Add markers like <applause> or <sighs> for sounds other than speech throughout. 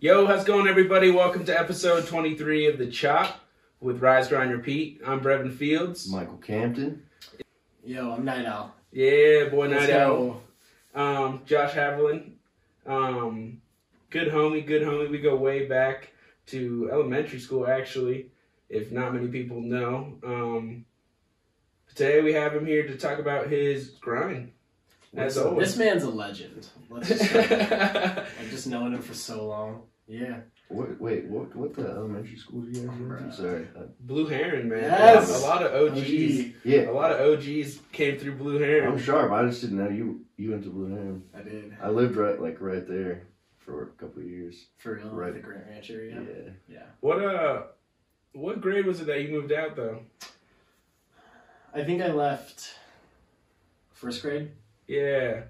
Yo, how's it going, everybody? Welcome to episode 23 of The Chop with Rise, Grind, Repeat. I'm Brevin Fields. Michael Campton. Yo, I'm Night Owl. Yeah, boy, Let's night out. go. Um, Josh Haviland. Um, good homie, good homie. We go way back to elementary school, actually, if not many people know. Um, today we have him here to talk about his grind. As always. This man's a legend. Let's just start. <laughs> I've just known him for so long. Yeah. What, wait, what? What the elementary school you guys went to? Sorry. Blue Heron, man. Yes. A lot of OGs. OG. yeah, A lot of OGs came through Blue Heron. I'm sharp. I just didn't know you. You went to Blue Heron. I did. I lived right, like right there, for a couple of years. For real, Right. the Grant Ranch area. Yeah. Yeah. What uh, what grade was it that you moved out though? I think I left first grade. Yeah,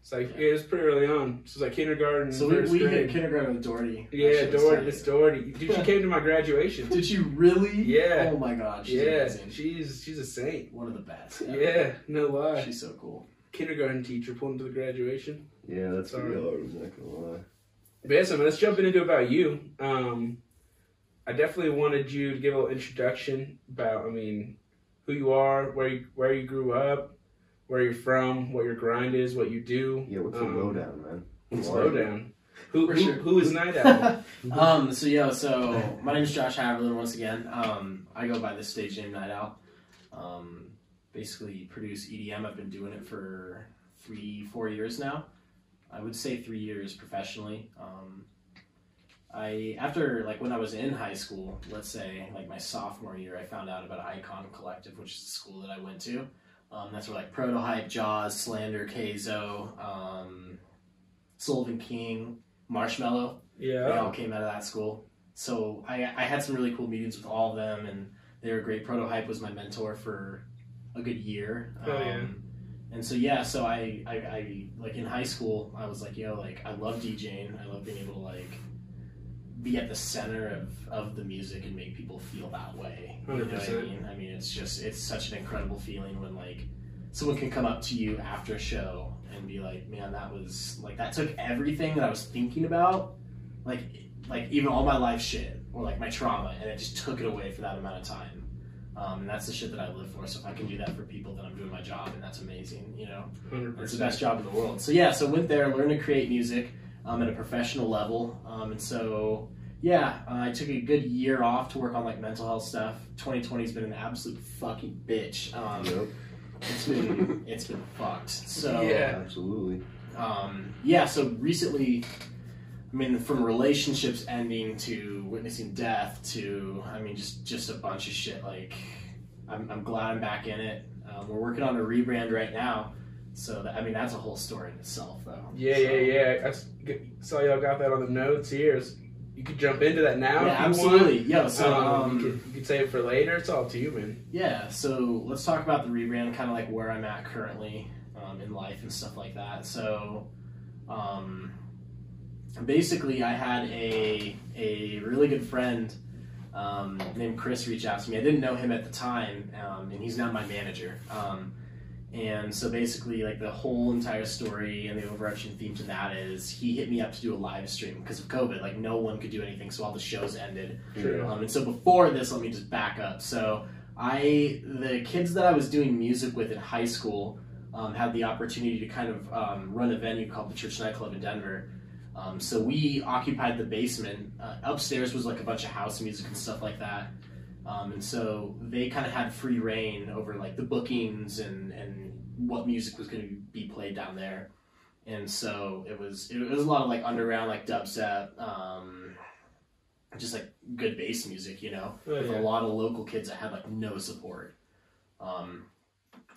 it's like yeah, it was pretty early on. So it was like kindergarten. So we, first we grade. hit kindergarten with Doherty. Yeah, That shit was Doherty, tight. Miss Doherty. Dude, she came to my <laughs> graduation. Did she really? Yeah. Oh my god, she's yeah, amazing. she's she's a saint. One of the best. <laughs> Yeah, no lie. She's so cool. Kindergarten teacher pulling to the graduation. Yeah, that's Sorry. pretty hard. I'm not gonna lie. But yeah, so let's jump into about you. Um, I definitely wanted you to give a little introduction about, I mean, who you are, where you where you grew up, where you're from, what your grind is, what you do. Yeah, what's the Um, lowdown, man? Slow down. Who who, sure. who is Night Owl? <laughs> Um, so yo, so my name is Josh Haverland once again. Um, I go by the stage name Night Owl. Um, basically produce EDM. I've been doing it for three, four years now. I would say three years professionally. Um, I after like when I was in high school, let's say like my sophomore year, I found out about Icon Collective, which is the school that I went to. Um, that's where like Protohype, Jauz, Slander, Kayzo, um, Sullivan King, Marshmello Yeah. they all came out of that school. So I, I had some really cool meetings with all of them, and they were great. Protohype was my mentor for a good year. Um, Oh, yeah. And so yeah, so I, I, I like in high school, I was like, yo, like I love DJing. I love being able to like be at the center of, of the music and make people feel that way. You know what I mean? I mean, it's just it's such an incredible feeling when like someone can come up to you after a show and be like, man, that was like that took everything that I was thinking about, like like even all my life shit or like my trauma, and it just took it away for that amount of time. Um, and that's the shit that I live for. So if I can do that for people, then I'm doing my job, and that's amazing. You know, it's the best job in the world. So yeah, so went there, learned to create music um, at a professional level, um, and so yeah, uh, I took a good year off to work on like mental health stuff. 2020 has been an absolute fucking bitch. Um, Yep, it's been it's been fucked. So Yeah. absolutely. um, yeah, so recently, I mean, from relationships ending to witnessing death to, I mean, just just a bunch of shit. Like, I'm, I'm glad I'm back in it. Um, we're working on a rebrand right now, so that, I mean, that's a whole story in itself, though. Yeah, So- yeah, yeah. I saw y'all got that on the notes here. You could jump into that now Yeah, absolutely. Yo, so. Um, um, you, could, you could save it for later. It's all to you, man. Yeah, so let's talk about the rebrand, kind of like where I'm at currently um, in life and stuff like that. So, um, basically, I had a a really good friend um, named Chris reach out to me. I didn't know him at the time, um, and he's now my manager. Um, and so basically, like the whole entire story and the overarching theme to that is he hit me up to do a live stream because of COVID. Like no one could do anything, so all the shows ended. True. Um, and so before this, let me just back up. So I, the kids that I was doing music with in high school, um, had the opportunity to kind of um, run a venue called the Church Nightclub in Denver. Um, so we occupied the basement. Uh, upstairs was like a bunch of house music and stuff like that. Um, and so they kind of had free reign over like the bookings and, and what music was going to be played down there. And so it was it was a lot of like underground like dubstep, um, just like good bass music, you know, Oh, with a lot of local kids that had like no support. Um,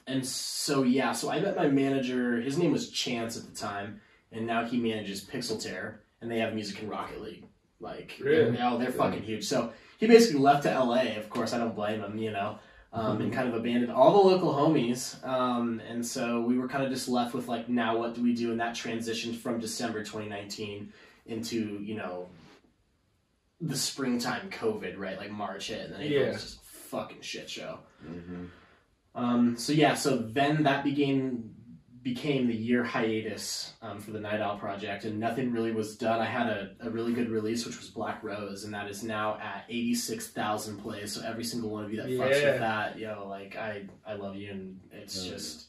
and so yeah, so I met my manager. His name was Chance at the time, and now he manages Pixel Terror, and they have music in Rocket League. Like, Really? oh, they're fucking huge. So he basically left to LA. Of course, I don't blame him. You know. Um, and kind of abandoned all the local homies, um, and so we were kind of just left with like, now what do we do? And that transitioned from December 2019 into you know the springtime COVID, right? Like March hit, and then April Yeah. was just a fucking shit show. hmm Um, so yeah, so then that began became the year hiatus um, for the Night Owl project, and nothing really was done. I had a, a really good release, which was Black Rose, and that is now at eighty six thousand plays. So every single one of you that fucks Yeah. with that, yo, like I I love you, and it's Oh, just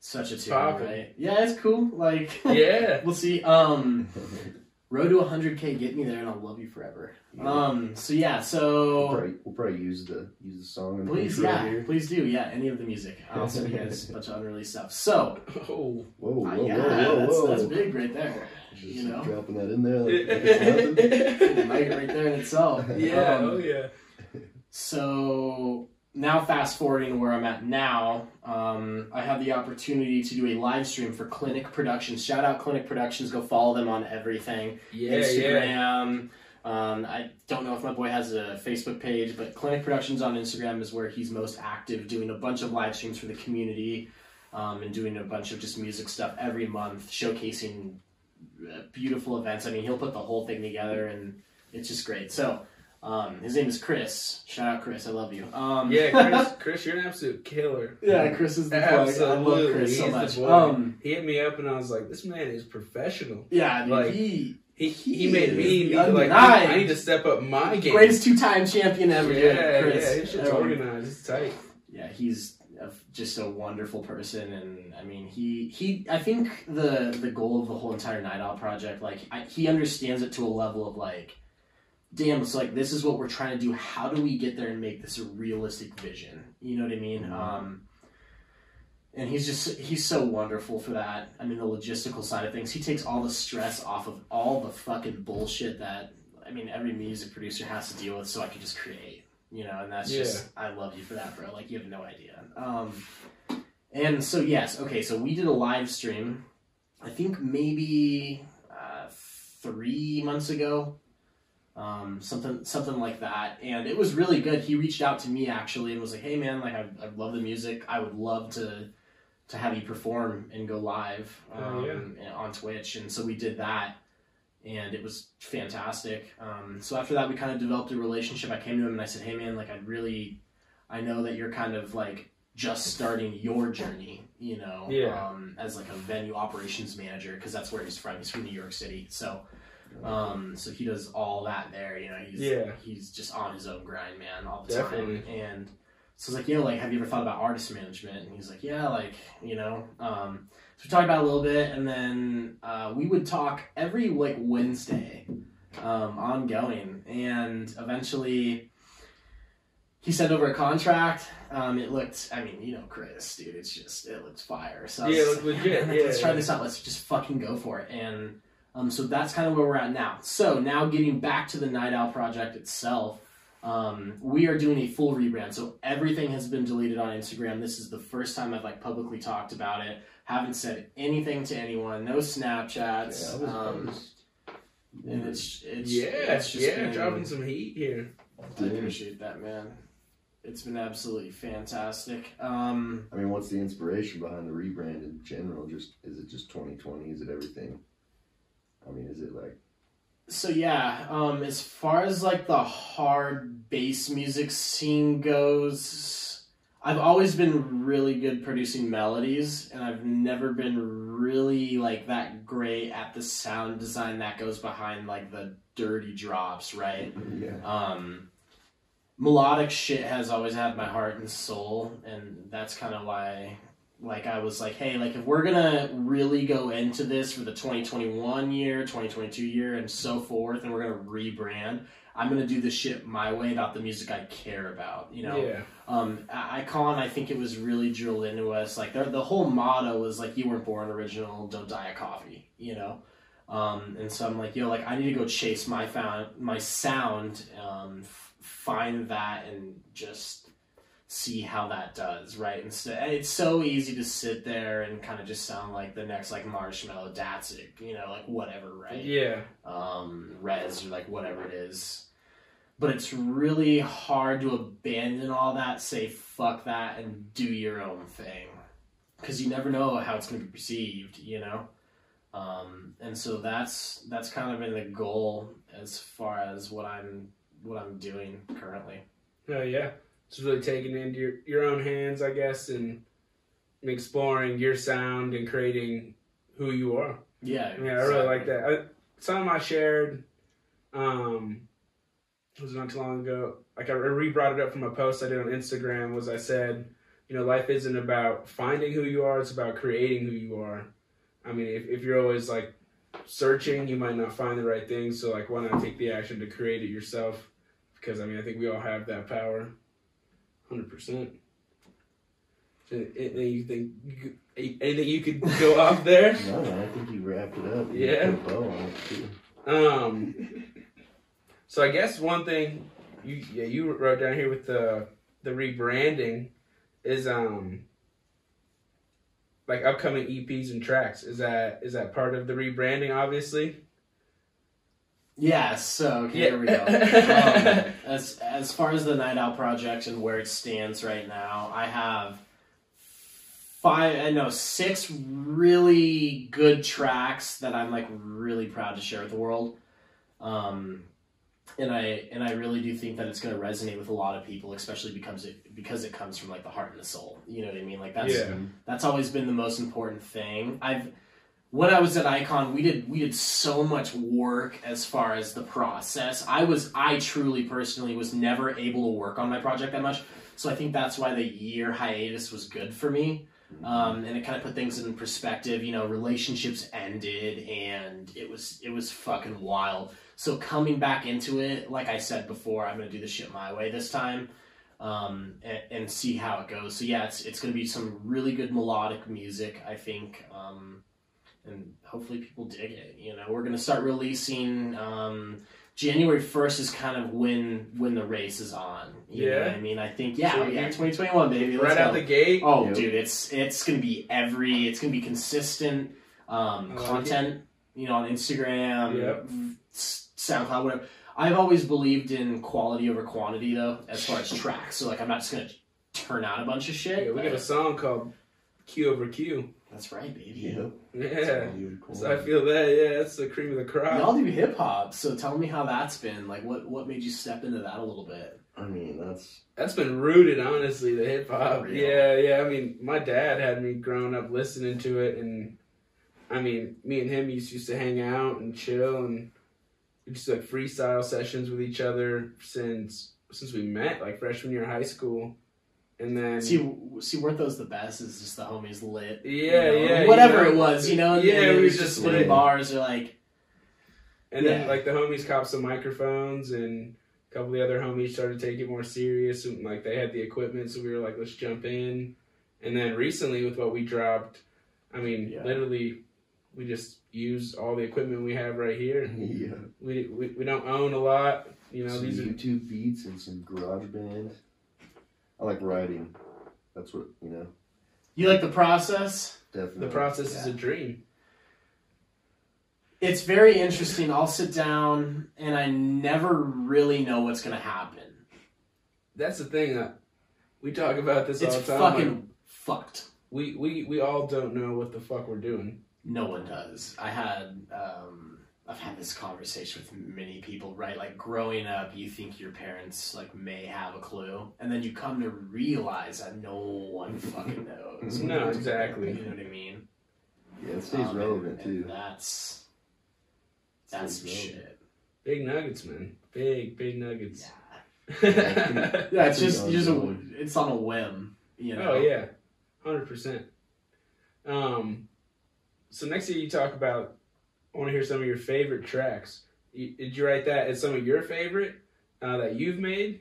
such a tune, poppin'. right? Yeah, it's cool. Like <laughs> Yeah. we'll see. Um, <laughs> road to 100k, get me there, and I'll love you forever. Um, so yeah, we'll, so probably, we'll probably use the use the song in the please, yeah, here. please do, yeah, any of the music. <laughs> I'll send you guys a bunch of unreleased stuff. So <laughs> Oh. Whoa, whoa, uh, whoa, yeah, whoa, that's, whoa. that's big right there. Just you know? dropping that in there. Like, like <laughs> it's nothing. Right there in itself. Yeah. Um, oh yeah. So now, fast forwarding to where I'm at now, um, I have the opportunity to do a live stream for Clinic Productions. Shout out Clinic Productions. Go follow them on everything. Yeah. Yeah. Instagram. Um, I don't know if my boy has a Facebook page, but Clinic Productions on Instagram is where he's most active, doing a bunch of live streams for the community um, and doing a bunch of just music stuff every month, showcasing uh, beautiful events. I mean, he'll put the whole thing together, and it's just great. So, um, his name is Chris. Shout out, Chris. I love you. Um, Yeah, Chris, <laughs> Chris, you're an absolute killer. yeah, Chris is the plug. I love Chris so much. Um, He hit me up and I was like, this man is professional. yeah, dude, Like, he He, he, made me need like, I need to step up my game. greatest two-time champion ever. yeah, Chris. yeah, shit's Um, organized. It's tight. yeah, he's a, just a wonderful person, and I mean, he he. I think the the goal of the whole entire Night Owl project, like, I, he understands it to a level of like, damn, it's like this is what we're trying to do. How do we get there and make this a realistic vision? You know what I mean? Mhm. Um, and he's just he's so wonderful for that. I mean, the logistical side of things, he takes all the stress off of all the fucking bullshit that I mean every music producer has to deal with, so I can just create. You know, and that's just I love you for that, bro. Like you have no idea. Um, and so yes, okay, so we did a live stream. I think maybe uh, three months ago, um, something something like that, and it was really good. He reached out to me actually and was like, "Hey man, like I, I love the music. I would love to to have you perform and go live Oh, um, on Twitch." And so we did that, and it was fantastic. Um, so after that, we kind of developed a relationship. I came to him and I said, "Hey man, like I really, I know that you're kind of like." just starting your journey, you know, Yeah. um, as like a venue operations manager, because that's where he's from. He's from New York City, so um, so he does all that there. You know, he's Yeah. he's just on his own grind, man, all the Definitely. time. And so I was like, yo, like, have you ever thought about artist management? And he's like, yeah, like, you know. Um, so we talked about it a little bit, and then uh, we would talk every like Wednesday, um, ongoing, and eventually. He sent over a contract. Um, it looked, I mean, you know, Chris, dude, it's just, it looks fire. So Yeah, was it looked legit, "Man, <laughs> Let's yeah. try this out. Let's just fucking go for it. And um, so that's kind of where we're at now. So now getting back to the Night Owl project itself, um, we are doing a full rebrand. So everything has been deleted on Instagram. This is the first time I've like publicly talked about it. Haven't said anything to anyone. No Snapchats. Yeah, I was- um, was- and it's it's Yeah, it's just yeah, been- dropping some heat here. I appreciate that, man. It's been absolutely fantastic. Um, I mean, what's the inspiration behind the rebrand in general? Just is it just 2020? Is it everything? I mean, is it like so yeah, um, as far as like the hard bass music scene goes, I've always been really good producing melodies, and I've never been really like that great at the sound design that goes behind like the dirty drops, right? yeah? um, melodic shit has always had my heart and soul, and that's kind of why, like, I was like, hey, like, if we're gonna really go into this for the 2021 year, 2022 year, and so forth, and we're gonna rebrand, I'm gonna do this shit my way about the music I care about, you know? Yeah. um, I- Icon, I think it was really drilled into us. Like the the whole motto was like, "You weren't born original, don't die a coffee," you know. Um, and so I'm like, yo, like I need to go chase my found my sound, um, f- find that, and just see how that does, right? Instead, it's so easy to sit there and kind of just sound like the next like Marshmello Datsik, you know, like whatever, right? Yeah. um, res or like whatever it is. But it's really hard to abandon all that, say fuck that, and do your own thing, because you never know how it's going to be perceived, you know. Um, and so that's that's kind of been the goal as far as what I'm what I'm doing currently. Oh yeah. It's really taking it into your, your own hands, I guess, and exploring your sound and creating who you are. Yeah, I mean, I really like that. I, something I shared, um, it was not too long ago. Like I re brought it up from a post I did on Instagram. Was I said, you know, life isn't about finding who you are; it's about creating who you are. I mean, if if you're always like searching, you might not find the right thing. So like, why not take the action to create it yourself? Because I mean, I think we all have that power, hundred percent. Anything you think? Anything you could go off there? No, man, I think you wrapped it up. You Yeah. put a bow on it, too. Um. So I guess one thing you yeah you wrote down here with the the rebranding is um like upcoming EPs and tracks. Is that is that part of the rebranding? Obviously. Yeah, so okay, Yeah. here we go. <laughs> Um, as as far as the Night Owl project and where it stands right now, I have five, I know six really good tracks that I'm like really proud to share with the world. Um, and I and I really do think that it's going to resonate with a lot of people, especially because it because it comes from like the heart and the soul. You know what I mean? Like that's Yeah. that's always been the most important thing. I've when I was at Icon, we did we did so much work as far as the process. I was I truly personally was never able to work on my project that much. So I think that's why the year hiatus was good for me. Um, and it kind of put things in perspective. You know, relationships ended, and it was it was fucking wild. So coming back into it, like I said before, I'm gonna do the shit my way this time, um, and, and see how it goes. So yeah, it's it's gonna be some really good melodic music, I think, um, and hopefully people dig it. You know, we're gonna start releasing. Um, January first is kind of when when the race is on. You know Yeah. what I mean? I think yeah, So yeah, 2021 baby. Let's right go. out the gate. Oh, Yep. dude, it's it's gonna be every. It's gonna be consistent um, like content. You know, on Instagram, Yep. SoundCloud, whatever. I've always believed in quality over quantity, though, as far as tracks. So, like, I'm not just gonna turn out a bunch of shit. Yeah, we got a song called Q over Q. That's right, baby. Yep. Yeah. So I feel that. Yeah, that's the cream of the crop. Y'all do hip hop, so tell me how that's been. Like, what what made you step into that a little bit? I mean, that's That's been rooted, honestly, the hip hop. Yeah, yeah. I mean, my dad had me growing up listening to it, and I mean, me and him used, used to hang out and chill, and we just like freestyle sessions with each other since since we met, like freshman year of high school, and then See, see, weren't those the best? Is just the homies lit. Yeah, you know, yeah, Whatever you know. it was, you know. and Yeah, then we it was just just lit. bars or like. and then like the homies copped some microphones, and a couple of the other homies started to take it more serious, and like they had the equipment, so we were like, let's jump in, and then recently with what we dropped, I mean, Yeah. literally, we just use all the equipment we have right here. <laughs> yeah. We we, we don't own a lot, you know. some these are YouTube beats and some GarageBand. I like writing. That's what you know. You like the process? Definitely. the process is a dream. It's very interesting. I'll sit down and I never really know what's gonna happen. That's the thing that we talk about this It's all the time. It's fucking like, fucked. we, we we all don't know what the fuck we're doing. No one does. I had um, I've had this conversation with many people, right? Like growing up, you think your parents like may have a clue, and then you come to realize that no one <laughs> fucking knows. No, exactly. You know what I mean? Yeah, it stays Um, relevant and- and too. that's that's some shit. Big nuggets, man. Big big nuggets. Yeah. <laughs> Yeah, it's just Pretty you just a, it's on a whim, you know. Oh yeah, hundred percent. Um, so next year you talk about. I want to hear some of your favorite tracks. You, did you write that as some of your favorite uh, that you've made,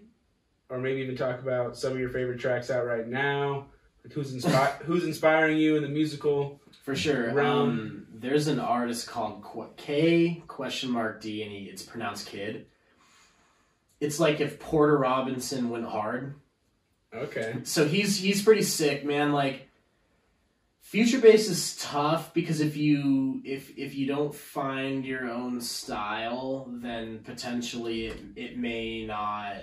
or maybe even talk about some of your favorite tracks out right now? Like who's inspi- <laughs> who's inspiring you in the musical? For sure. Um, there's an artist called Qu- K question mark D, and he, it's pronounced Kid. It's like if Porter Robinson went hard. Okay. So he's he's pretty sick, man. Like future bass is tough because if you if if you don't find your own style, then potentially it, it may not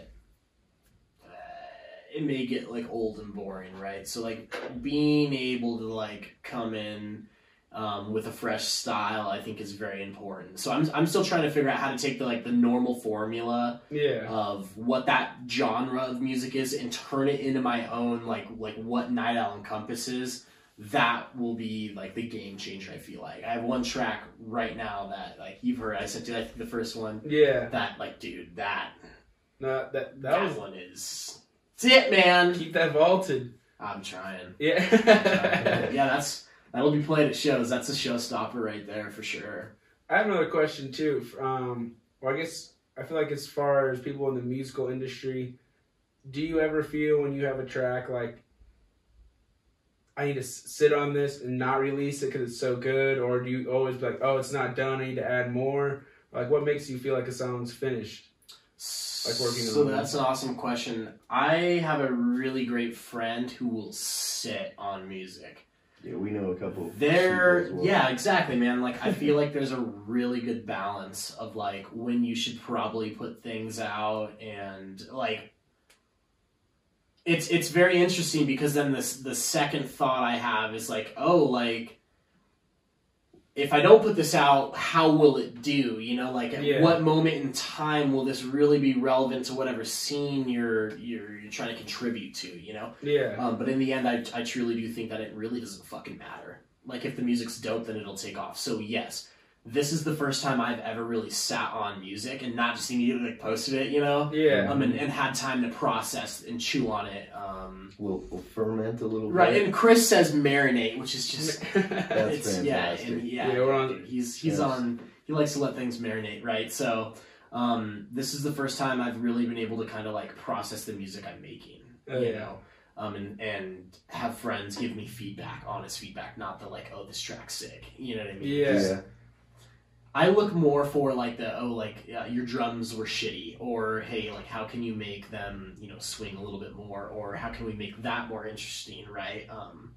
uh, it may get like old and boring, right? So like being able to like come in um, with a fresh style, I think is very important. So I'm I'm still trying to figure out how to take the like the normal formula Yeah. of what that genre of music is and turn it into my own like like what Night Owl encompasses that will be like the game changer. I feel like I have one track right now that like you've heard. I said, dude, I think the first one Yeah. that like, dude, that No, that that that, was one is it's it, man. keep that vaulted. I'm trying. Yeah. yeah, that's that'll be played at shows. That's a showstopper right there for sure. I have another question too. Um, well, I guess I feel like as far as people in the musical industry, do you ever feel when you have a track like I need to sit on this and not release it because it's so good, or do you always be like, oh, it's not done, I need to add more? Like, what makes you feel like a song's finished? Like working so on- that's an awesome question. I have a really great friend who will sit on music. Yeah, we know a couple. There, well. yeah, exactly, man. Like I feel like there's a really good balance of like when you should probably put things out and like it's it's very interesting because then this the second thought I have is like, oh, like if I don't put this out, how will it do? You know, like at Yeah. what moment in time will this really be relevant to whatever scene you're you're, you're trying to contribute to? You know. Yeah. Um, but in the end, I, I truly do think that it really doesn't fucking matter. Like, if the music's dope, then it'll take off. So, yes, this is the first time I've ever really sat on music and not just immediately like, posted it, you know? Yeah. Um, and, and had time to process and chew on it. Um, We'll, we'll ferment a little right, bit. Right, and Chris says marinate, which is just. <laughs> That's it's, yeah, fantastic. and yeah, Yeah, we're on- he's he's Yes. on. He likes to let things marinate, right? So, um, this is the first time I've really been able to kind of like process the music I'm making, Oh, you yeah. know, um, and and have friends give me feedback, honest feedback, not the like, oh, this track's sick, you know what I mean? Yeah. yeah. I look more for like the oh like uh, your drums were shitty or hey like how can you make them you know swing a little bit more or how can we make that more interesting right? Um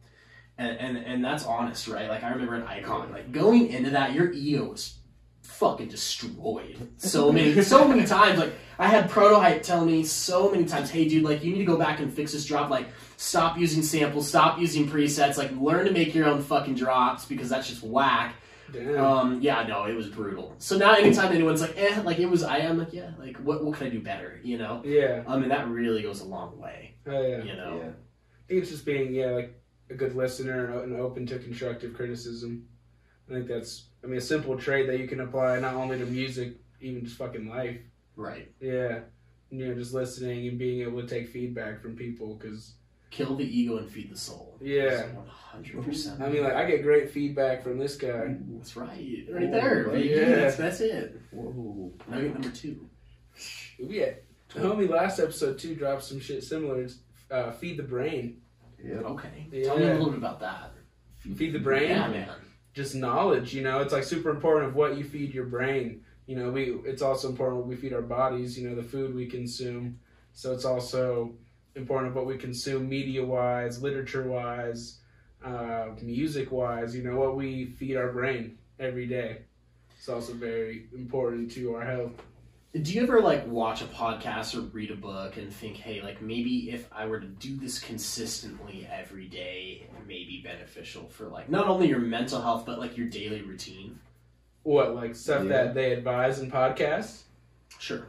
and and and that's honest right? Like I remember an icon like going into that your ego was fucking destroyed so <laughs> many so many times. Like I had Protohype tell me so many times hey dude like you need to go back and fix this drop. Like stop using samples stop using presets. Like learn to make your own fucking drops because that's just whack. Um, yeah, no, it was brutal. So now anytime anyone's like, eh, like it was, I am like, yeah, like what, what can I do better, you know? yeah. Um, mean that really goes a long way, Oh yeah. you know? Yeah. I think it's just being yeah like a good listener and open to constructive criticism. I think that's I mean a simple trait that you can apply not only to music, even just fucking life. Right. Yeah, you know, just listening and being able to take feedback from people because Kill the ego and feed the soul. Yeah. One hundred percent. I mean like I get great feedback from this guy. that's right, right there. Oh, yeah. That's, that's it. Whoa. Nugget number two. Yeah, the homie last episode too dropped some shit similar. It's, uh, feed the brain. Yep. Okay. Tell me a little bit about that. Feed the brain. Yeah, man. just knowledge you know it's like super important of what you feed your brain you know we it's also important what we feed our bodies you know the food we consume so it's also important of what we consume media wise literature wise uh, music wise you know what we feed our brain every day it's also very important to our health Do you ever like watch a podcast or read a book and think, hey, like maybe if I were to do this consistently every day, it may be beneficial for like not only your mental health but like your daily routine? what like stuff Yeah. that they advise in podcasts Sure.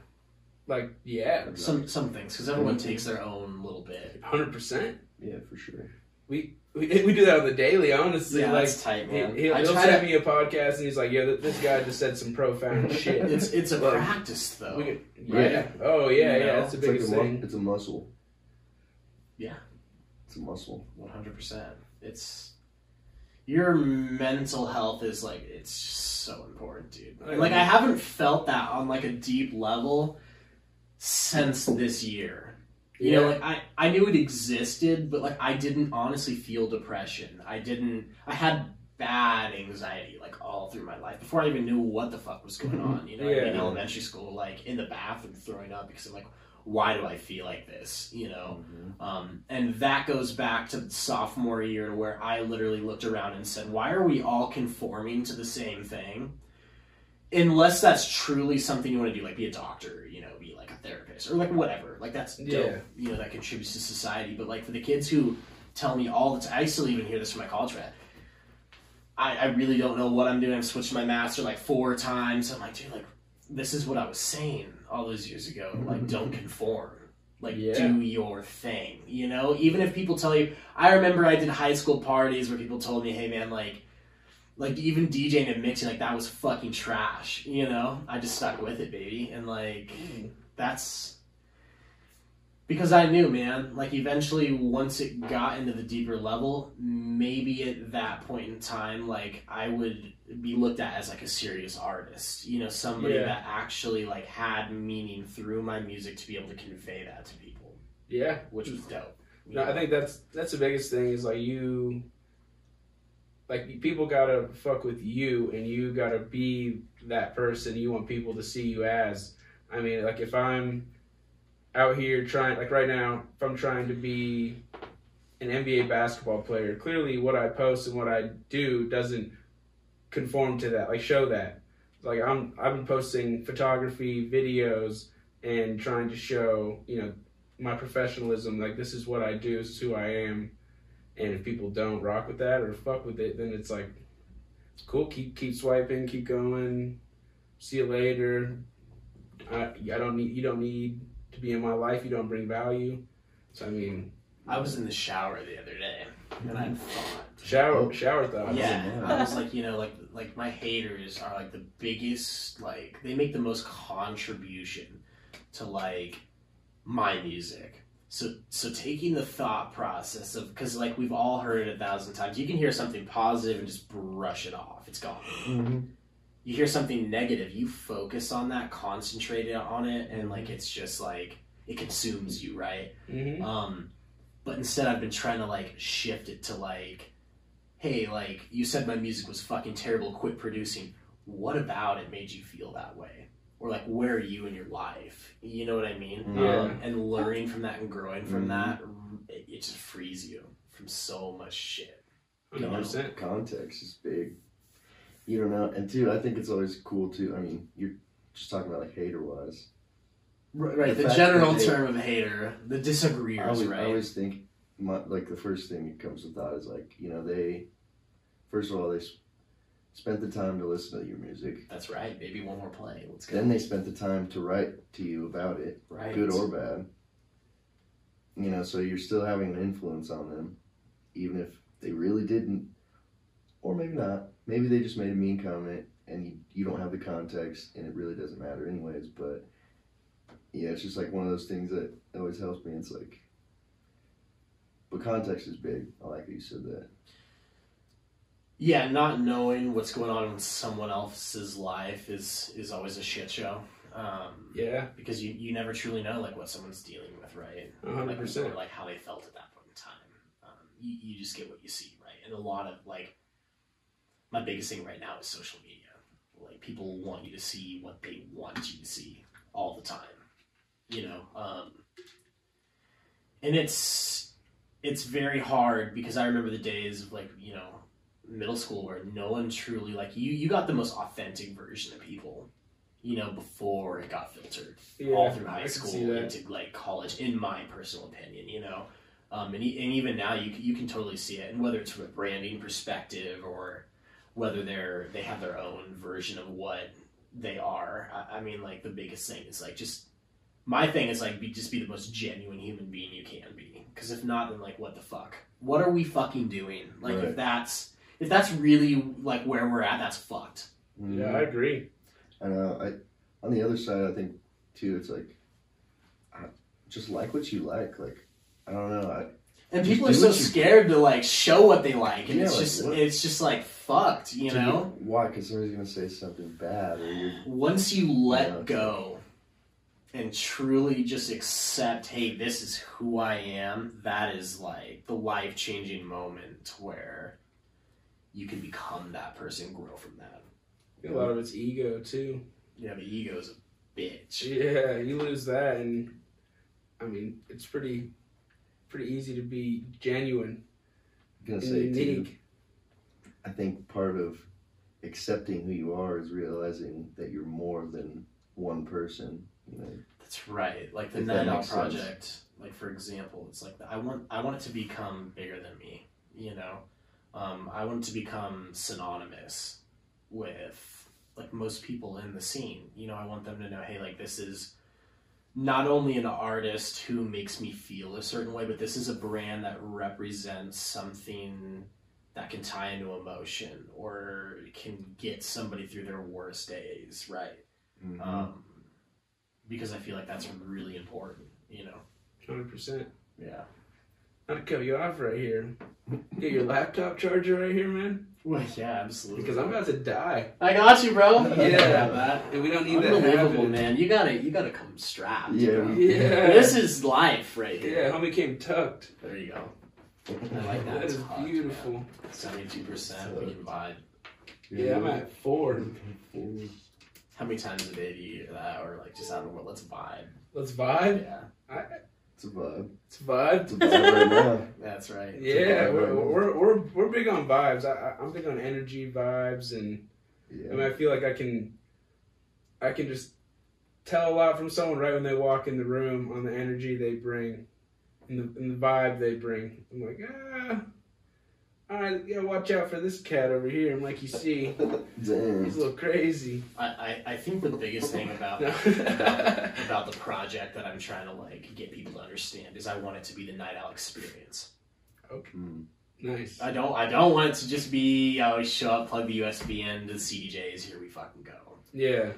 Like yeah Some some things because everyone takes their own little bit. 100% Yeah, for sure. we, we <laughs> we do that on the daily honestly Yeah, like that's tight, man. he'll, he'll try send to- me a podcast and he's like, "Yeah, this guy just said some profound <laughs> shit." It's it's a Like, practice though. we could- Right. yeah. Oh yeah, You know, yeah. That's the It's like biggest a mu- thing. it's a muscle. Yeah. It's a muscle. One hundred percent. It's your mental health is like it's so important, dude. Like. I haven't felt that on like a deep level since this year. You know, like I, I knew it existed, but like I didn't honestly feel depression. I didn't I had bad anxiety like all through my life before I even knew what the fuck was going on. You know, Yeah. in elementary school, like in the bathroom throwing up because I'm like, why do I feel like this? You know? Um, and that goes back to sophomore year where I literally looked around and said, why are we all conforming to the same thing? Unless that's truly something you want to do, like be a doctor, you know, be like therapist or like whatever. Like that's dope, Yeah. you know, that contributes to society. But like for the kids who tell me all the time, I still even hear this from my college friend. I, I really don't know what I'm doing. I've switched my master like four times. I'm like, dude, like this is what I was saying all those years ago. Like, mm-hmm. don't conform. Like Yeah. do your thing, you know. Even if people tell you, I remember I did high school parties where people told me, "Hey, man, like." Like even DJing and mixing, like that was fucking trash. You know, I just stuck with it, baby, and like mm. That's because I knew, man. Like eventually, once it got into the deeper level, maybe at that point in time, like I would be looked at as like a serious artist. You know, somebody Yeah. that actually like had meaning through my music to be able to convey that to people, Yeah. which was dope. No, I think that's that's the biggest thing is like you like people gotta fuck with you and you gotta be that person you want people to see you as. I mean, like if I'm out here trying like right now, if I'm trying to be an NBA basketball player, clearly what I post and what I do doesn't conform to that, like show that. Like I'm I've been posting photography, videos and trying to show, you know, my professionalism, like this is what I do, this is who I am. And if people don't rock with that or fuck with it, then it's like cool. Keep keep swiping, keep going. See you later. I I don't need you don't need to be in my life. You don't bring value. So I mean, I was in the shower the other day and I thought. shower shower thoughts. Yeah. I was like, you know, like like my haters are like the biggest, like they make the most contribution to like my music. So so taking the thought process of because like we've all heard it a thousand times, you can hear something positive and just brush it off. It's gone. Mm-hmm. You hear something negative, you focus on that, concentrate it on it, and like it's just like it consumes you, right? hmm Um, but instead, I've been trying to like shift it to like, hey, like you said my music was fucking terrible. Quit producing. What about it made you feel that way? Or like, where are you in your life? You know what I mean? Yeah. Um, and learning from that and growing from Mhm. that, it, it just frees you from so much shit. Hundred percent. Context is big. You don't know, and two, I think it's always cool too. I mean, you're just talking about like hater wise. Right, right. The The, general they- term of hater, the disagreeers, I always, right? I always think, my, like the first thing that comes to thought is like, you know, they, first of all, they spent the time to listen to your music. That's right, Maybe One more play. Let's go. Then they spent the time to write to you about it, right. good or bad. You know, so you're still having an influence on them, even if they really didn't, or maybe not. Maybe they just made a mean comment and you, you don't have the context and it really doesn't matter, anyways. But yeah, it's just like one of those things that always helps me. It's like, but context is big. I like that you said that. Yeah, not knowing what's going on in someone else's life is is always a shit show. Um, Yeah, because you, you never truly know like what someone's dealing with, right? hundred Like, percent. or like how they felt at that point in time. Um, you, you just get what you see, right? And a lot of like my biggest thing right now is social media. Like people want you to see what they want you to see all the time, you know. Um, and it's it's very hard because I remember the days of like you know middle school where no one truly like you you got the most authentic version of people you know before it got filtered Yeah, all through high school into like college in my personal opinion you know um, and, and even now you, you can totally see it and whether it's from a branding perspective or whether they're they have their own version of what they are I, I mean like the biggest thing is like just my thing is like be, just be the most genuine human being you can be because if not then like what the fuck what are we fucking doing like Right. if that's if that's really like where we're at that's fucked Yeah, I agree. I know. Uh, I on the other side, I think too. It's like, I, just like what you like. Like, I don't know. I, And people are so what you- scared to like show what they like, and Yeah, it's like, just what- it's just like fucked, you to know. me, why? Because somebody's gonna say something bad, or you're Once you let Yeah. go and truly just accept, hey, this is who I am. That is like the life changing moment where you can become that person, grow from that. A lot of it's ego too. Yeah, the ego is a bitch. Yeah, you lose that, and I mean, it's pretty, pretty easy to be genuine gonna and say too. unique. I think part of accepting who you are is realizing that you're more than one person. You know, That's right. Like the Night Owl makes sense. Project, like for example, it's like I want I want it to become bigger than me. You know, um, I want it to become synonymous with like most people in the scene. You know, I want them to know, hey, like this is not only an artist who makes me feel a certain way, but this is a brand that represents something that can tie into emotion or can get somebody through their worst days, right? Mhm. Um, because I feel like that's really important, you know. Hundred percent. Yeah. Not to cut you off right here. Get your laptop charger right here, man. Well, yeah, absolutely. Because I'm about to die, I got you, bro. <laughs> Yeah. that. and we don't need that Unbelievable, happen. man. You gotta, you gotta come strapped. Yeah, bro. Yeah. This is life right here. Yeah, here. homie came tucked. There you go. I like that. That is Tucked, beautiful. Seventy-two percent. We can vibe. Yeah, I'm at four. How many times a day do you hear that, or like just out of what? Let's vibe. Let's vibe. Yeah, I, It's a vibe. it's vibe. It's a vibe right now. <laughs> that's right. Yeah, vibe we're, right we're, we're, we're big on vibes. I, I- I'm big on energy vibes, and I mean, I feel like I can, I can just tell a lot from someone right when they walk in the room on the energy they bring, and the, and the vibe they bring. I'm like, ah, all right, yeah, watch out for this cat over here. I'm like, you see, Damn. he's a little crazy. I, I, I think the biggest thing about about, <laughs> about the project that I'm trying to like get people to understand is I want it to be the night owl experience. Mm. nice. I don't I don't want it to just be I always show up, plug the USB in to the CDJs, here we fucking go. Yeah,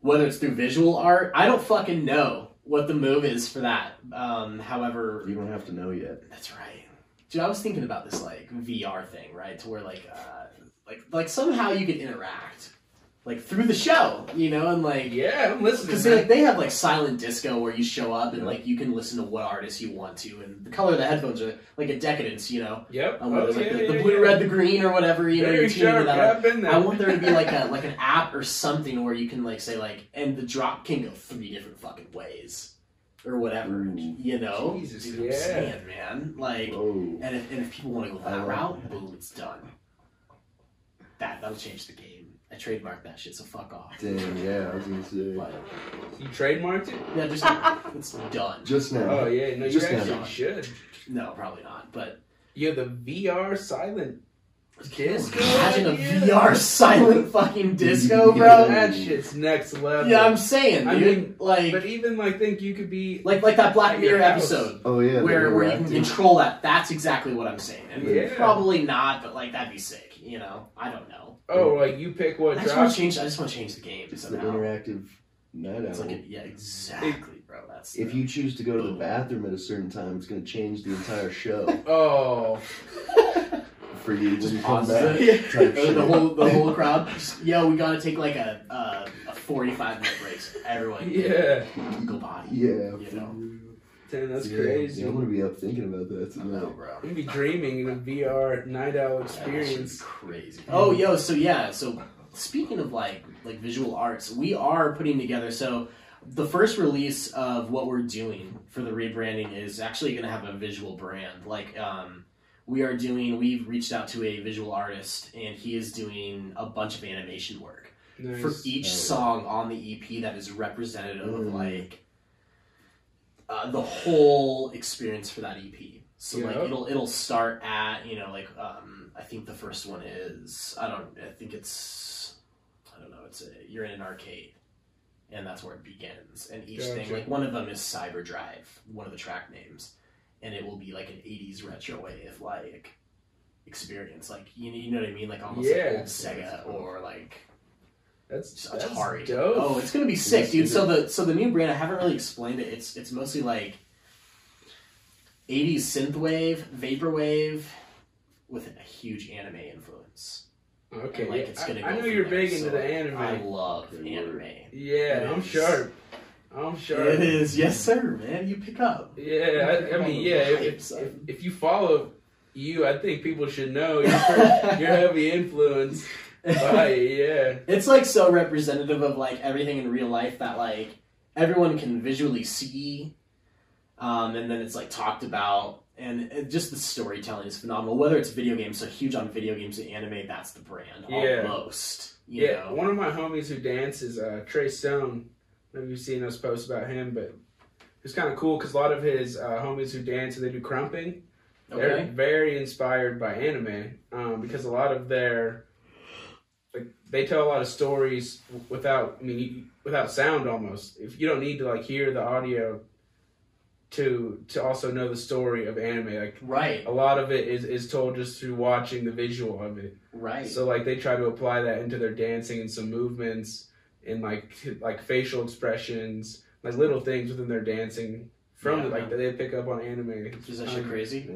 Whether it's through visual art, I don't fucking know what the move is for that. Um, however, You don't have to know yet. That's right. Dude, I was thinking about this like VR thing, right? To where like uh like like somehow you could interact like through the show, you know, and like yeah, I'm listening. because man. they, they have like silent disco where you show up and like you can listen to what artist you want to, and the color of the headphones are like a decadence, you know, Yep. um, whether it's, okay, like the, yeah, the blue, yeah. red, the green, or whatever, you know, you're tuning into sharp. that. I've been there. I want there to be like a <laughs> like an app or something where you can like say like, and the drop can go three different fucking ways, or whatever, Ooh. you know. Jesus, Dude, I'm yeah. saying, man, like. Whoa. And if, and if people want to go that route, boom, it's done. That that'll change the game. I trademarked that shit, so fuck off. Damn, yeah, I was gonna say. But, You trademarked it? yeah, just it's done. Just now. Oh yeah, no, you Just now. actually should. No, probably not. But You have the VR silent disco. imagine a idea? VR silent fucking disco, bro. That shit's next level. Yeah, I'm saying, dude. I mean, like, But even like, think you could be like, like that Black At your Mirror house. episode Oh yeah. where where you can interactive. control that. That's exactly what I'm saying. And Yeah. probably not, but like that'd be sick. You know, I don't know. oh, like you pick what I just want drops. to change. I just want to change the game It's the somehow. interactive night It's like owl. a, yeah, exactly, bro. That's If the- you choose to go to the bathroom at a certain time, it's gonna change the entire show <laughs> Oh, <laughs> for you when Just you come pauses back. it. type <laughs> the, shit. the whole the whole crowd. Just, Yo, we gotta take like a uh, a forty five minute break. Everyone, yeah. go body. Yeah. You for know. Real. Damn, that's Yeah, crazy. Yeah, I'm gonna be up thinking about that I know, tonight. bro. I'm gonna be dreaming in a VR night owl That shit's experience. crazy. Oh, yo, so yeah, so speaking of like like visual arts, we are putting together. So the first release of what we're doing for the rebranding is actually going to have a visual brand. Like um, we are doing, we've reached out to a visual artist, and he is doing a bunch of animation work. Nice. for each Oh. song on the EP that is representative of Mm. like uh, the whole experience for that EP. So like it'll it'll start at you know like um, I think the first one is I don't I think it's I don't know it's a, you're in an arcade and that's where it begins. And each thing like one of them is Cyber Drive one of the track names. And it will be like an 80s retro wave like experience. Like you, you know what I mean? Like almost Yeah. like old Sega or like That's, just that's Atari. dope. Oh, it's gonna be sick, Yes, dude. it So the so the new brand, I haven't really explained it. It's it's mostly like '80s synthwave, vaporwave, with a huge anime influence. okay. And, like it's gonna. I, go I know from you're there. big into So the anime. I love Good anime. yeah, It I'm is. sharp. I'm sharp. It is, yes, sir, man. You pick up. Yeah, I, I mean, yeah. If, if, if you follow you, I think people should know <laughs> you're, you're heavy influenced <laughs> it. Yeah. It's like so representative of like everything in real life that like everyone can visually see, um, and then it's like talked about, and it, just the storytelling is phenomenal. Whether it's video games, so huge on video games and anime, that's the brand Yeah. almost. You Yeah, know? one of my homies who dances, uh, Trey Stone. Maybe you've seen those posts about him, but it's kind of cool because a lot of his uh, homies who dance and they do crumping, they're very inspired by anime um, because a lot of their like they tell a lot of stories without I mean you- without sound almost. If you don't need to like hear the audio to to also know the story of anime, like Right, a lot of it is is told just through watching the visual of it. right. So like they try to apply that into their dancing and some movements and like like facial expressions, like little things within their dancing from Yeah. like that they pick up on anime. Is that shit crazy?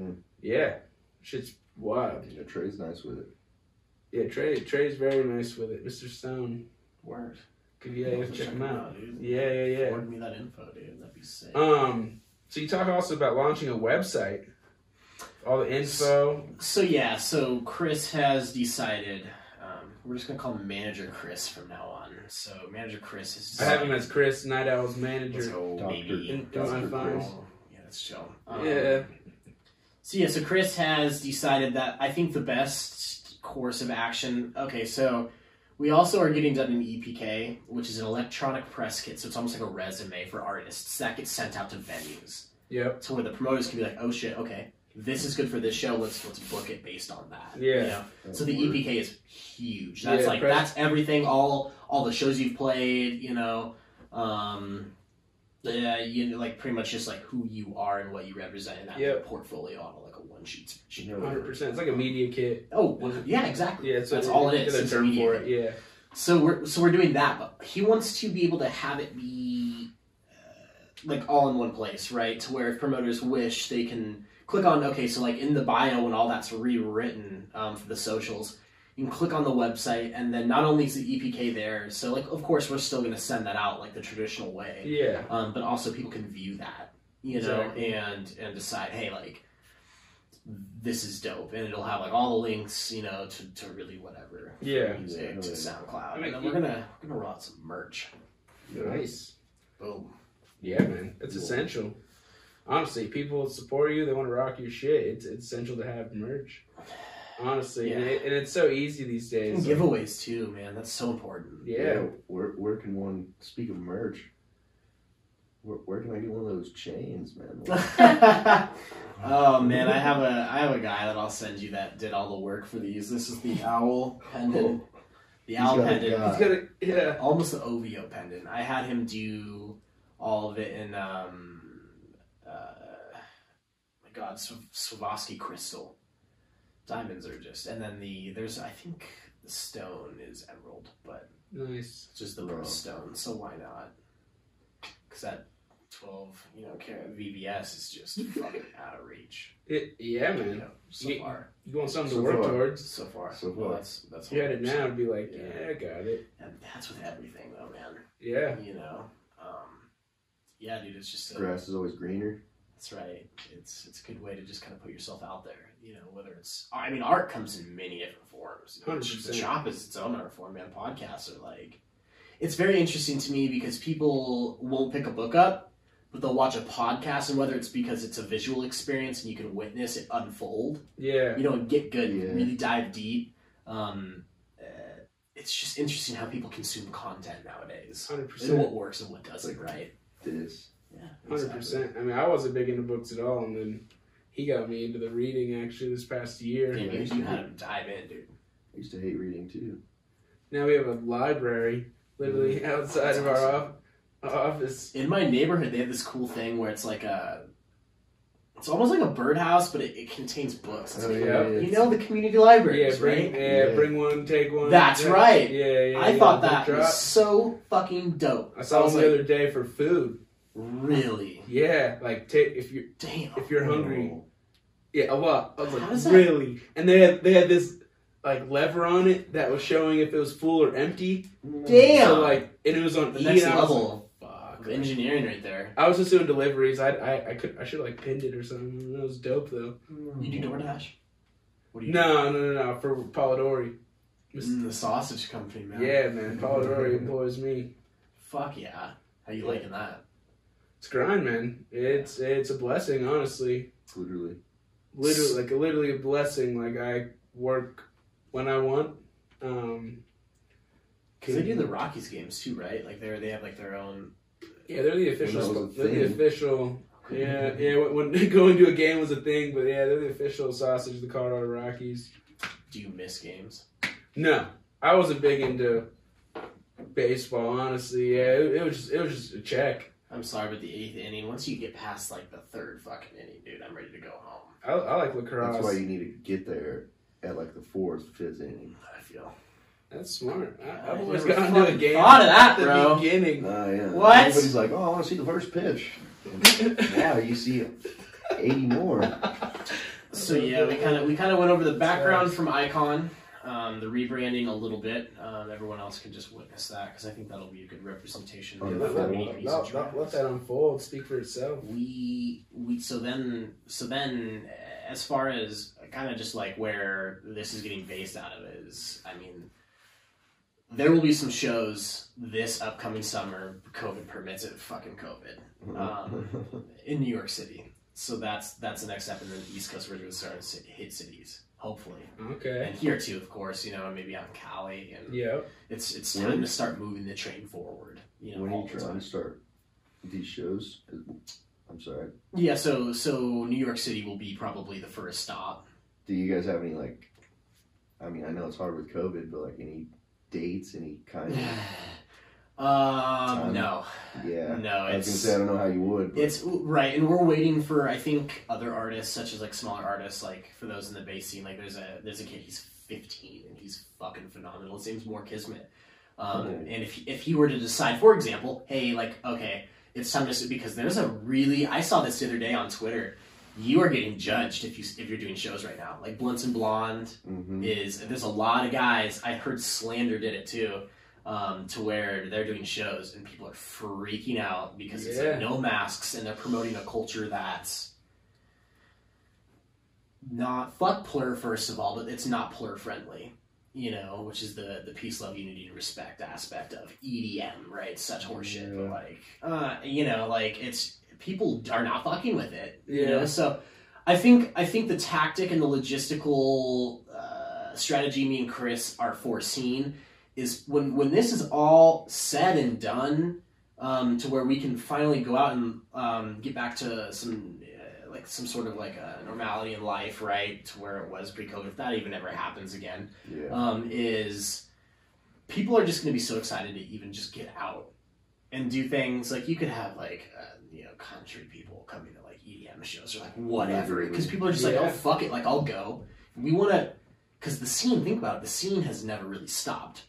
Yeah, Yeah, shit's wild. yeah, Trey's nice with it. Yeah, Trey Trey's very nice with it, Mr. Stone. Word. Could yeah, I'll check, check him him out. dude. Yeah, yeah, yeah. Forward me that info, dude. That'd be sick. Um, so you talk also about launching a website, all the info. So yeah, so Chris has decided. Um, we're just gonna call him Manager Chris from now on. So Manager Chris has. I have him as Chris Night Owl's manager. go, Doctor- baby. In- in Dr. Chris. Yeah, that's chill. Um, Yeah, So yeah, so Chris has decided that I think the best course of action. Okay, so we also are getting done an EPK, which is an electronic press kit. So it's almost like a resume for artists that gets sent out to venues, yep, to where the promoters can be like, "Oh shit, okay, this is good for this show. Let's let's book it based on that." Yeah. You know? So the EPK is huge. That's Yeah, like press- that's everything. All all the shows you've played. You know. Um, yeah, you know, like pretty much just like who you are and what you represent in that Yep. portfolio on like a one sheet. sheet Yeah, of hundred percent. It's like a media kit. Oh, yeah, exactly. Yeah, so That's all it is. It's a term media for kit. it. Yeah, So we're so we're doing that, but he wants to be able to have it be uh, like all in one place, right? To where if promoters wish, they can click on okay. So like in the bio when all that's rewritten um, for the socials, you can click on the website, and then not only is the EPK there, so like of course we're still going to send that out like the traditional way, yeah, um, but also people can view that, you know, Exactly. and and decide, hey, like this is dope, and it'll have like all the links, you know, to, to really whatever, Yeah. music Yeah, to. SoundCloud, I mean, and then we're gonna we're gonna roll out some merch. nice. Boom. Yeah, man, it's Cool. essential. Honestly, people support you. They want to rock your shit. It's, it's essential to have merch. Honestly, and, it, and it's so easy these And days. giveaways too, man. That's so important. Yeah, Where where can one speak of merch? Where, where can I get one of those chains, man? <laughs> <laughs> oh man, I have a I have a guy that I'll send you that did all the work for these. This is the <laughs> owl pendant. The owl got a pendant. guy. he's got a yeah. almost the OVO pendant. I had him do all of it in um uh my god, Sw- Swarovski crystal. Diamonds are just and then the there's I think the stone is emerald, but Nice. it's just the Wow. birthstone, so why not? Cause that twelve, you know, carat VVS is just <laughs> fucking out of reach. It, yeah, You man. know, so You- far. You want something to work far. towards. So far. So Well, far. that's that's If you had it what I'm now, it'd be like, Yeah. yeah, I got it. And that's with everything though, man. Yeah. You know, um, yeah, dude, it's just a, Grass is always greener. that's right. It's it's a good way to just kind of put yourself out there. You know, whether it's I mean, art comes in many different forms. The 100%. shop is its own art form, man. Podcasts are like, it's very interesting to me because people won't pick a book up, but they'll watch a podcast, and whether it's because it's a visual experience and you can witness it unfold, Yeah. you know, and get good, Yeah. really dive deep. Um, uh, it's just interesting how people consume content nowadays. Hundred And percent. what works and what doesn't, right? This. Yeah, Hundred percent. I mean, I wasn't big into books at all, and then he got me into the reading actually this past year. Damn, you, you had to dive in, dude. I used to hate reading too. Now we have a library literally <laughs> outside of our off- office. In my neighborhood, they have this cool thing where it's like a. It's almost like a birdhouse, but it, it contains books. It's Oh, like- yeah. You know the community libraries, Yeah, bring right? yeah, Yeah. bring one, take one. That's Yeah. right. Yeah, yeah. I yeah, thought that drop. was so fucking dope. I saw was them the like, other day for food. really? Yeah, like take if you Damn. if you're hungry. Yeah, a lot. I was How like, does that- really? And they had they had this like lever on it that was showing if it was full or empty. Damn. So like, and it was on The E. next and I was level of Fuck. engineering right there. I was just doing deliveries. I I, I could I should have like pinned it or something. That was dope though. You do DoorDash? What do you No, no, no, no. For Polidori. do? Mm, the sausage company, man. Yeah, man. Polidori <laughs> employs me. Fuck yeah. How you liking that? It's grind, man. It's it's a blessing, honestly. Literally. Literally, like literally a blessing. Like I work when I want. Um, Because they do the Rockies games too, right? Like they're they have like their own. Yeah, they're the official. They're the official. Yeah, yeah. When, when <laughs> going to a game was a thing, but yeah, they're the official sausage of the Colorado Rockies. Do you miss games? No, I wasn't big into baseball, honestly. Yeah, it, it was just, it was just a check. I'm sorry, but the eighth inning, once you get past like the third fucking inning, dude, I'm ready to go home. I, I like lacrosse. That's why you need to get there at like the fourth, fifth inning. I feel. That's smart. I, I I've always never gone to a fucking game thought of that, at the bro. beginning. Oh yeah. What? Everybody's like, oh, I want to see the first pitch. And, wow, you see eighty more. <laughs> So yeah, we kind of we kind of went over the background from Icon, um, the rebranding a little bit. Um, everyone else can just witness that because I think that'll be a good representation. Oh, yeah, let, the let, media let, music let, trends. let that unfold. Speak for itself. we we so then so then as far as kind of just like where this is getting based out of is i mean there will be some shows this upcoming summer covid permits it fucking covid um, <laughs> in new york city so that's that's the next step and then the east coast we're going to start to hit cities hopefully Okay. and here too of course you know maybe out in cali and Yep. it's it's When- time to start moving the train forward you know when are you trying time. to start these shows? I'm sorry. yeah so so new york city will be probably the first stop Do you guys have any like? I mean, I know it's hard with COVID, but like any dates, any kind of? <sighs> um, no, Yeah. no, I was gonna say I don't know how you would. But it's right, and we're waiting for I think other artists, such as like smaller artists, like for those in the bass scene. Like there's a there's a kid, he's 15 and he's fucking phenomenal. His name's Moore Kismet. Um. And if if he were to decide, for example, hey, like okay, it's time to because there's a really I saw this the other day on Twitter. You are getting judged if you if you're doing shows right now. Like Blunts and Blondes, Mhm. is there's a lot of guys I heard Slander did it too, um, to where they're doing shows and people are freaking out because it's Yeah. like no masks and they're promoting a culture that's not fuck plur first of all, but it's not plur friendly. You know, which is the the peace, love, unity, and respect aspect of EDM, right? Such horseshit, Yeah. but like, uh, you know, like it's people are not fucking with it. You know, so I think I think the tactic and the logistical uh, strategy me and Chris are foreseeing is when when this is all said and done, um, to where we can finally go out and um, get back to some uh, like some sort of like a normality in life, right? To where it was pre-COVID, if that even ever happens again, Yeah. um, is people are just going to be so excited to even just get out and do things like you could have like uh, you know country people coming to like EDM shows or like whatever because people are just like oh fuck it like I'll go we want to because the scene think about it the scene has never really stopped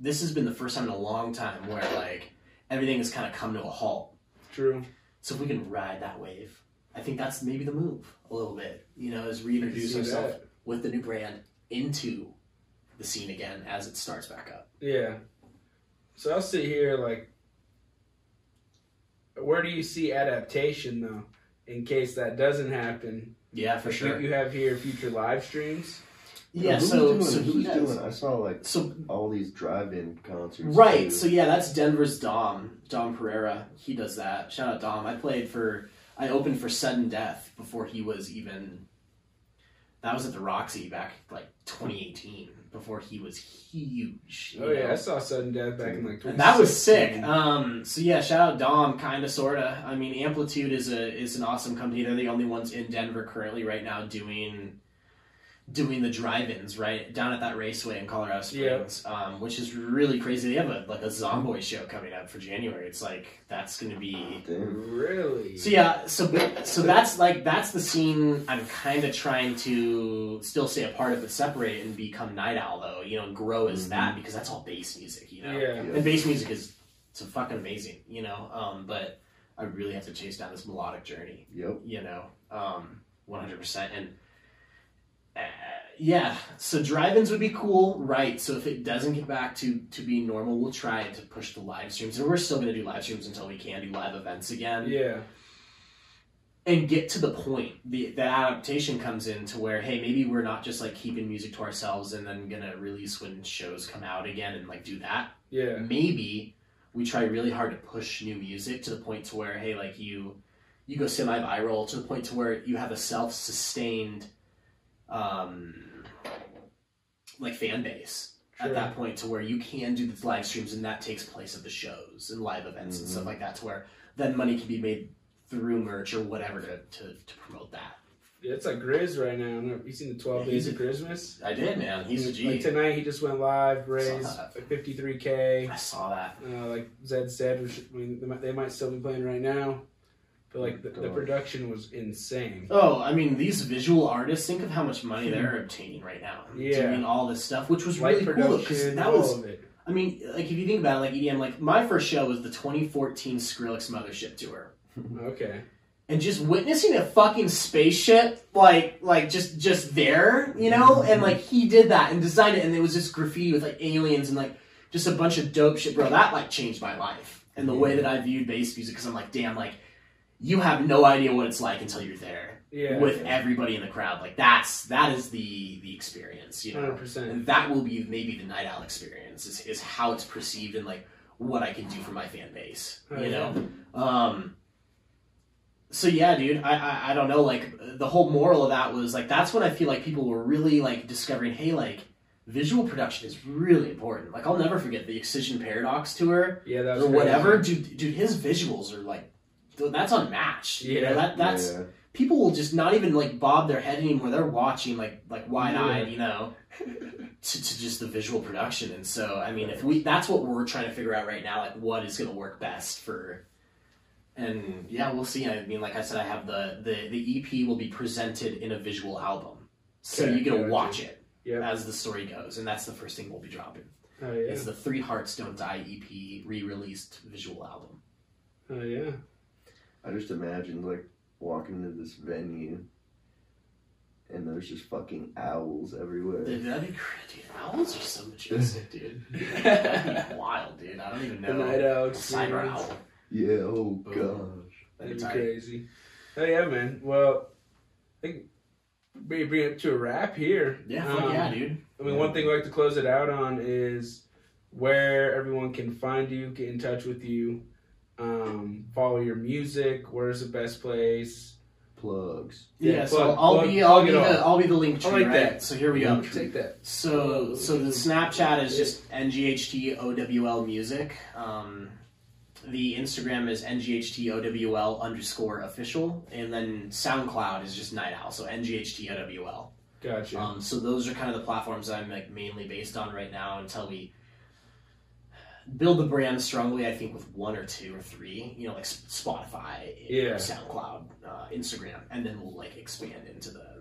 this has been the first time in a long time where like everything has kind of come to a halt True. so if we can ride that wave I think that's maybe the move a little bit you know is reintroduce that. with the new brand into the scene again as it starts back up Yeah. So I'll sit here like, where do you see adaptation though, in case that doesn't happen? yeah for sure You, you have here future live streams. yeah Who's so doing, so who's he does. doing? I saw like So all these drive-in concerts. right, too. so yeah, that's Denver's Dom, Dom Pereira. He does that. Shout out Dom. I played for, I opened for Sudden Death before he was even. That was at the Roxy back like 2018, before he was huge. Oh yeah. I saw sudden death back in like. And that was sick. Um, so yeah, shout out Dom, kinda sorta. I mean, Amplitude is a is an awesome company. They're the only ones in Denver currently right now doing doing the drive-ins right down at that raceway in Colorado Springs, um, which is really crazy. They have a like a Zomboy show coming up for January. It's like that's gonna be Really? so yeah, so so that's like that's the scene I'm kind of trying to still stay a part of, but separate and become Night Owl though, you know, grow as Mhm. that because that's all bass music, you know. Yeah. And bass music is it's fucking amazing, you know. Um, but I really have to chase down this melodic journey, Yep. you know, um, 100%. And uh, yeah, so drive-ins would be cool, right? So if it doesn't get back to to being normal, we'll try to push the live streams, and we're still going to do live streams until we can do live events again Yeah. and get to the point. The the adaptation comes in to where hey, maybe we're not just like keeping music to ourselves and then gonna release when shows come out again and like do that. Yeah. Maybe we try really hard to push new music to the point to where hey, like you you go semi viral to the point to where you have a self sustained um like fan base. At that point, to where you can do the live streams, and that takes place at the shows and live events and Mhm. stuff like that, to where then money can be made through merch or whatever to, to, to promote that. Yeah, it's like GRiZ right now. You seen the Twelve Yeah, Days of Christmas? I did, man. He's a G. Like tonight, he just went live, raised like 53k. I saw that. Uh, like Zeds Dead, which, I mean, they might still be playing right now, but like the, the oh, production was insane. Oh, I mean, these visual artists. Think of how much money hmm. they're obtaining right now. Yeah. doing all this stuff, which was Light really cool because that all was. of it. I mean, like if you think about it, like EDM, like my first show was the 2014 Skrillex Mothership tour. <laughs> Okay. and just witnessing a fucking spaceship like like just just there you know and like he did that and designed it and it was just graffiti with like aliens and like just a bunch of dope shit bro that like changed my life and the way that i viewed bass music because i'm like damn like you have no idea what it's like until you're there Yeah. with everybody in the crowd like that's that is the the experience you know Hundred percent. and that will be maybe the night owl experience is, is how it's perceived and like what i can do for my fan base Oh, you yeah. know um so yeah dude I, I i don't know like the whole moral of that was like that's when i feel like people were really like discovering hey like visual production is really important like i'll never forget the excision paradox tour Yeah, that was or crazy. whatever dude dude his visuals are like that's unmatched you know, Yeah. that that's Yeah. people will just not even like bob their head anymore. They're watching like like wide eyed, you know, <laughs> to, to just the visual production. And so, I mean, if we that's what we're trying to figure out right now, like what is going to work best for. And yeah, we'll see. I mean, like I said, I have the the the EP will be presented in a visual album, so Okay, you get to watch it Yep. as the story goes, and that's the first thing we'll be dropping. Oh yeah. It's the Three Hearts Don't Die EP re-released visual album. Oh yeah. I just imagined like walking into this venue and there's just fucking owls everywhere. Dude, that'd be crazy. Dude, owls are so majestic, dude. <laughs> That'd be wild, dude. I don't even know. The know. night owl Cyber experience. owl. Yeah, oh Boom. gosh. That'd That'd be be crazy. Oh yeah, man. Well, I think we bring it to a wrap here. Yeah, Um, yeah, dude. I mean, one thing we like to close it out on is where everyone can find you, get in touch with you, um, follow your music. Where's the best place? Plugs. Yeah, Yeah, so plug- I'll plug- be I'll be the all. I'll be the Linktree, I like right? that. So here we go. Take that. So so the Snapchat is just nghtOWL music. Um, the Instagram is nghtOWL underscore official, and then SoundCloud is just Night Owl. So nghtOWL. Gotcha. Um, so those are kind of the platforms that I'm like mainly based on right now until we build the brand strongly. I think with one or two or three, you know, like Spotify, Yeah. SoundCloud, uh, Instagram, and then we'll like expand into the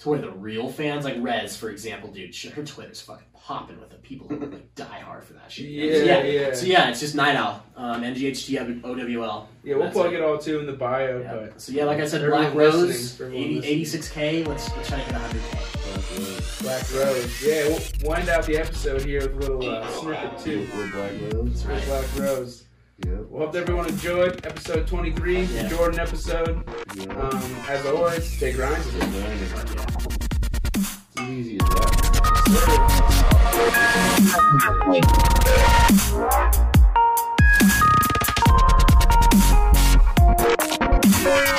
to where the real fans, like REZZ, for example, dude, sh- her Twitter's fucking popping with it. People who like <laughs> die hard for that shit. Yeah, so, yeah. yeah. So yeah, it's just Night Owl, um, NGHT yeah, we'll plug it. it all too in the bio. Yeah. But So yeah, like I said, Black Rose, listening, for everyone 80, 86k. Let's let's try to hit 100k. Black Rose. Yeah, we'll wind out the episode here with a little uh, snippet too. Black whales. For Black Rose. Yeah. Well, hope everyone enjoyed episode 23, yeah. Jordan episode. Yeah. Um, as always, stay grinding. It's as easy as that.